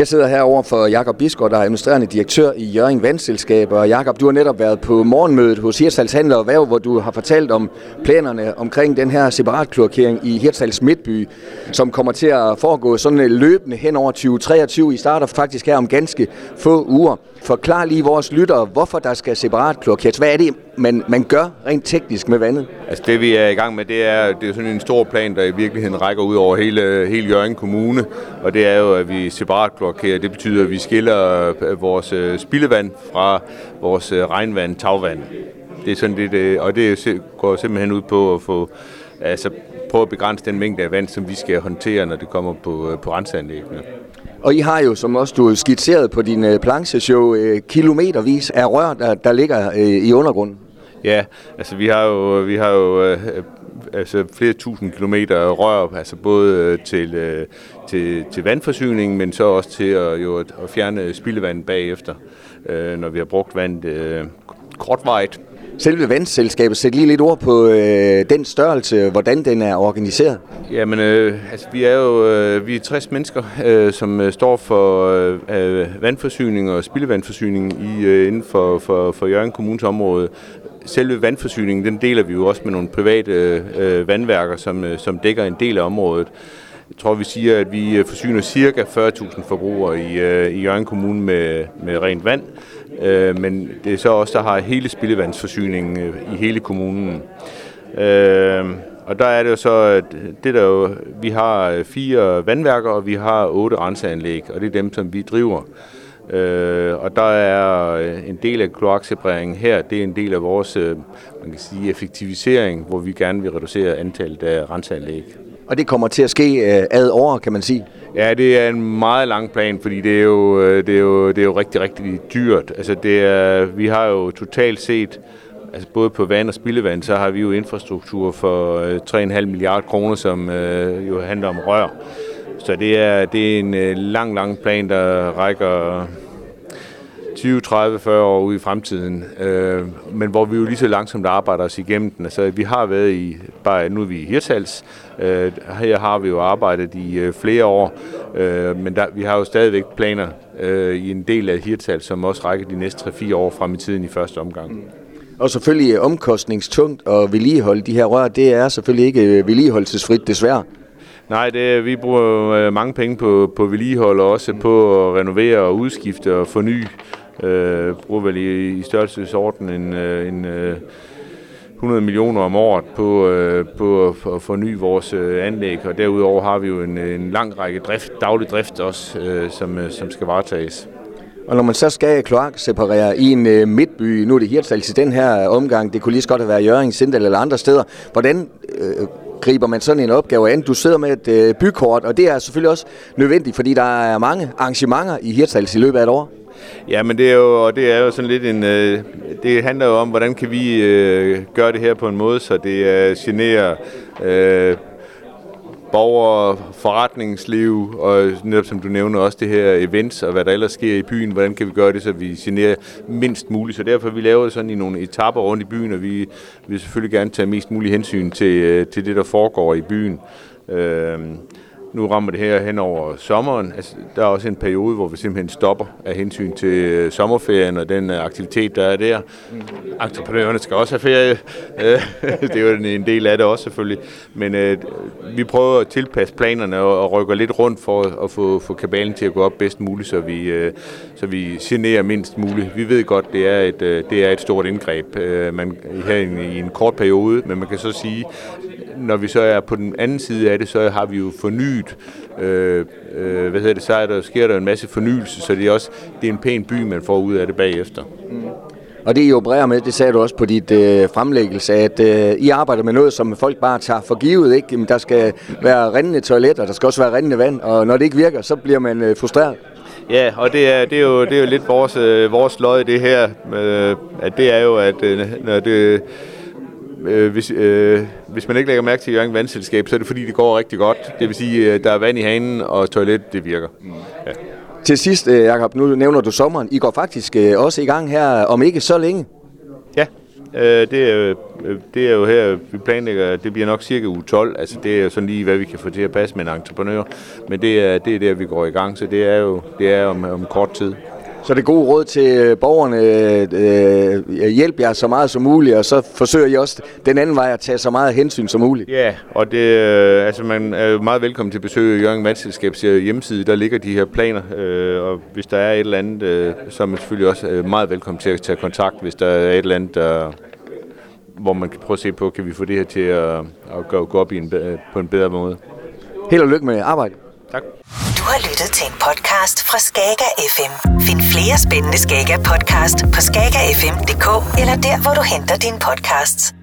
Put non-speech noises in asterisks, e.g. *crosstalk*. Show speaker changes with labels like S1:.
S1: Jeg sidder herovre for Jakob Biskov, der er administrerende direktør i Jørgen Vandselskab. Og Jakob, du har netop været på morgenmødet hos Hirtshals Handler og Værv, hvor du har fortalt om planerne omkring den her separatkloakering i Hirtshals Midtby, som kommer til at foregå sådan øh, løbende hen over 2023. I starter faktisk her om ganske få uger. Forklar lige vores lyttere, hvorfor der skal separatkloakeres. Hvad er det, man, man gør rent teknisk med vandet?
S2: Altså det vi er i gang med, det er, det er sådan en stor plan, der i virkeligheden rækker ud over hele, hele Jørgen Kommune. Og det er jo, at vi separat kloakerer. Det betyder, at vi skiller øh, vores øh, spildevand fra vores øh, regnvand, tagvand. Det er sådan det og det går simpelthen ud på at få altså prøve at begrænse den mængde af vand, som vi skal håndtere, når det kommer på, på renseanlæggene.
S1: Og I har jo, som også du skitseret på din plancheshow, kilometervis af rør, der, der ligger i undergrunden.
S2: Ja, altså vi har jo, vi har jo øh, altså flere tusind kilometer rør, altså både øh, til, øh, til, til vandforsyning, men så også til at, jo, at fjerne spildevand bagefter, øh, når vi har brugt vand øh, kortvarigt.
S1: Selve vandselskabet, sæt lige lidt ord på øh, den størrelse, hvordan den er organiseret.
S2: Jamen, øh, altså, vi er jo øh, vi er 60 mennesker, øh, som øh, står for øh, vandforsyning og spildevandforsyning i, øh, inden for, for, for Jørgen Kommunes område selve vandforsyningen, den deler vi jo også med nogle private øh, øh, vandværker, som, øh, som dækker en del af området. Jeg tror, vi siger, at vi øh, forsyner ca. 40.000 forbrugere i, øh, i Jørgen Kommune med, med rent vand, øh, men det er så også, der har hele spildevandsforsyningen øh, i hele kommunen. Øh, og der er det jo så, at det der jo, vi har øh, fire vandværker, og vi har otte renseanlæg, og det er dem, som vi driver. Øh, og der er øh, en del af kloaksepareringen her, det er en del af vores øh, man kan sige, effektivisering, hvor vi gerne vil reducere antallet af renseanlæg.
S1: Og det kommer til at ske øh, ad år, kan man sige?
S2: Ja, det er en meget lang plan, fordi det er jo, det er jo, det er jo rigtig, rigtig dyrt. Altså det er, vi har jo totalt set, altså både på vand og spildevand, så har vi jo infrastruktur for 3,5 milliarder kroner, som øh, jo handler om rør. Så det er, det er en lang, lang plan, der rækker 20, 30, 40 år ude i fremtiden, øh, men hvor vi jo lige så langsomt arbejder os igennem den. Altså, vi har været i, bare nu er vi i Hirtshals, øh, her har vi jo arbejdet i øh, flere år, øh, men der, vi har jo stadigvæk planer øh, i en del af Hirtshals, som også rækker de næste 3-4 år frem i tiden i første omgang.
S1: Og selvfølgelig omkostningstungt at vedligeholde de her rør, det er selvfølgelig ikke øh, vedligeholdelsesfrit, desværre.
S2: Nej, det, vi bruger øh, mange penge på, på vedligehold og også på at renovere og udskifte og forny. Øh, bruger vel i, i størrelsesorden en, øh, en øh, 100 millioner om året på, øh, på at forny vores øh, anlæg, og derudover har vi jo en, en lang række drift, daglig drift også, øh, som, øh, som skal varetages.
S1: Og når man så skal kloakseparere i en øh, midtby, nu er det Hirtshals i den her omgang, det kunne lige så godt have været Jørgen, Sindal eller andre steder, hvordan øh, griber man sådan en opgave an. Du sidder med et øh, bykort, og det er selvfølgelig også nødvendigt, fordi der er mange arrangementer i Hirtshals i løbet af et år.
S2: Ja, men det er jo, og det er jo sådan lidt en, øh, det handler jo om, hvordan kan vi øh, gøre det her på en måde, så det øh, generer øh, borgere, forretningsliv, og netop som du nævner også det her events, og hvad der ellers sker i byen, hvordan kan vi gøre det, så vi generer mindst muligt. Så derfor vi laver sådan i nogle etapper rundt i byen, og vi vil selvfølgelig gerne tage mest muligt hensyn til, øh, til det, der foregår i byen. Øh, nu rammer det her hen over sommeren. Altså, der er også en periode, hvor vi simpelthen stopper af hensyn til øh, sommerferien og den øh, aktivitet, der er der. Mm. Entreprenørerne skal også have ferie. *laughs* det er jo en del af det også selvfølgelig. Men øh, vi prøver at tilpasse planerne og, og rykker lidt rundt for at få, få kabalen til at gå op bedst muligt, så vi, øh, så vi generer mindst muligt. Vi ved godt, det er et, øh, det er et stort indgreb øh, man, her i i en kort periode, men man kan så sige, når vi så er på den anden side af det, så har vi jo fornyet, øh, øh, hvad hedder det, så er der, sker der en masse fornyelse, så det er også det er en pæn by, man får ud af det bagefter. Mm.
S1: Og det I opererer med, det sagde du også på dit øh, fremlæggelse, at øh, I arbejder med noget, som folk bare tager for givet. Ikke? Jamen, der skal være rendende toiletter, der skal også være rendende vand, og når det ikke virker, så bliver man øh, frustreret.
S2: Ja, og det er, det er, jo, det er jo lidt vores, øh, vores løg det her. Øh, at det er jo, at øh, når det øh, hvis, øh, hvis man ikke lægger mærke til Jørgen Vandselskab, så er det fordi, det går rigtig godt. Det vil sige, at der er vand i hanen, og toilet, det virker. Mm. Ja.
S1: Til sidst, øh, Jacob, nu nævner du sommeren. I går faktisk øh, også i gang her om ikke så længe.
S2: Ja, Øh, det, er, det er jo her, vi planlægger, det bliver nok cirka uge 12. Altså det er sådan lige, hvad vi kan få til at passe med en entreprenør. Men det er, det er der, vi går i gang, så det er jo det er om, om kort tid.
S1: Så det gode råd til borgerne, øh, hjælp jer så meget som muligt, og så forsøger I også den anden vej at tage så meget hensyn som muligt.
S2: Ja, og det, øh, altså man er meget velkommen til at besøge Jørgen Vandselskabs hjemmeside. Der ligger de her planer, øh, og hvis der er et eller andet, øh, så er man selvfølgelig også øh, meget velkommen til at tage kontakt, hvis der er et eller andet, der, hvor man kan prøve at se på, kan vi få det her til at, at gå, gå op i en, på en bedre måde.
S1: Held og lykke med arbejdet.
S2: Tak.
S3: Du har lyttet til en podcast fra Skager FM. Find flere spændende Skager podcast på skagerfm.dk eller der, hvor du henter dine podcasts.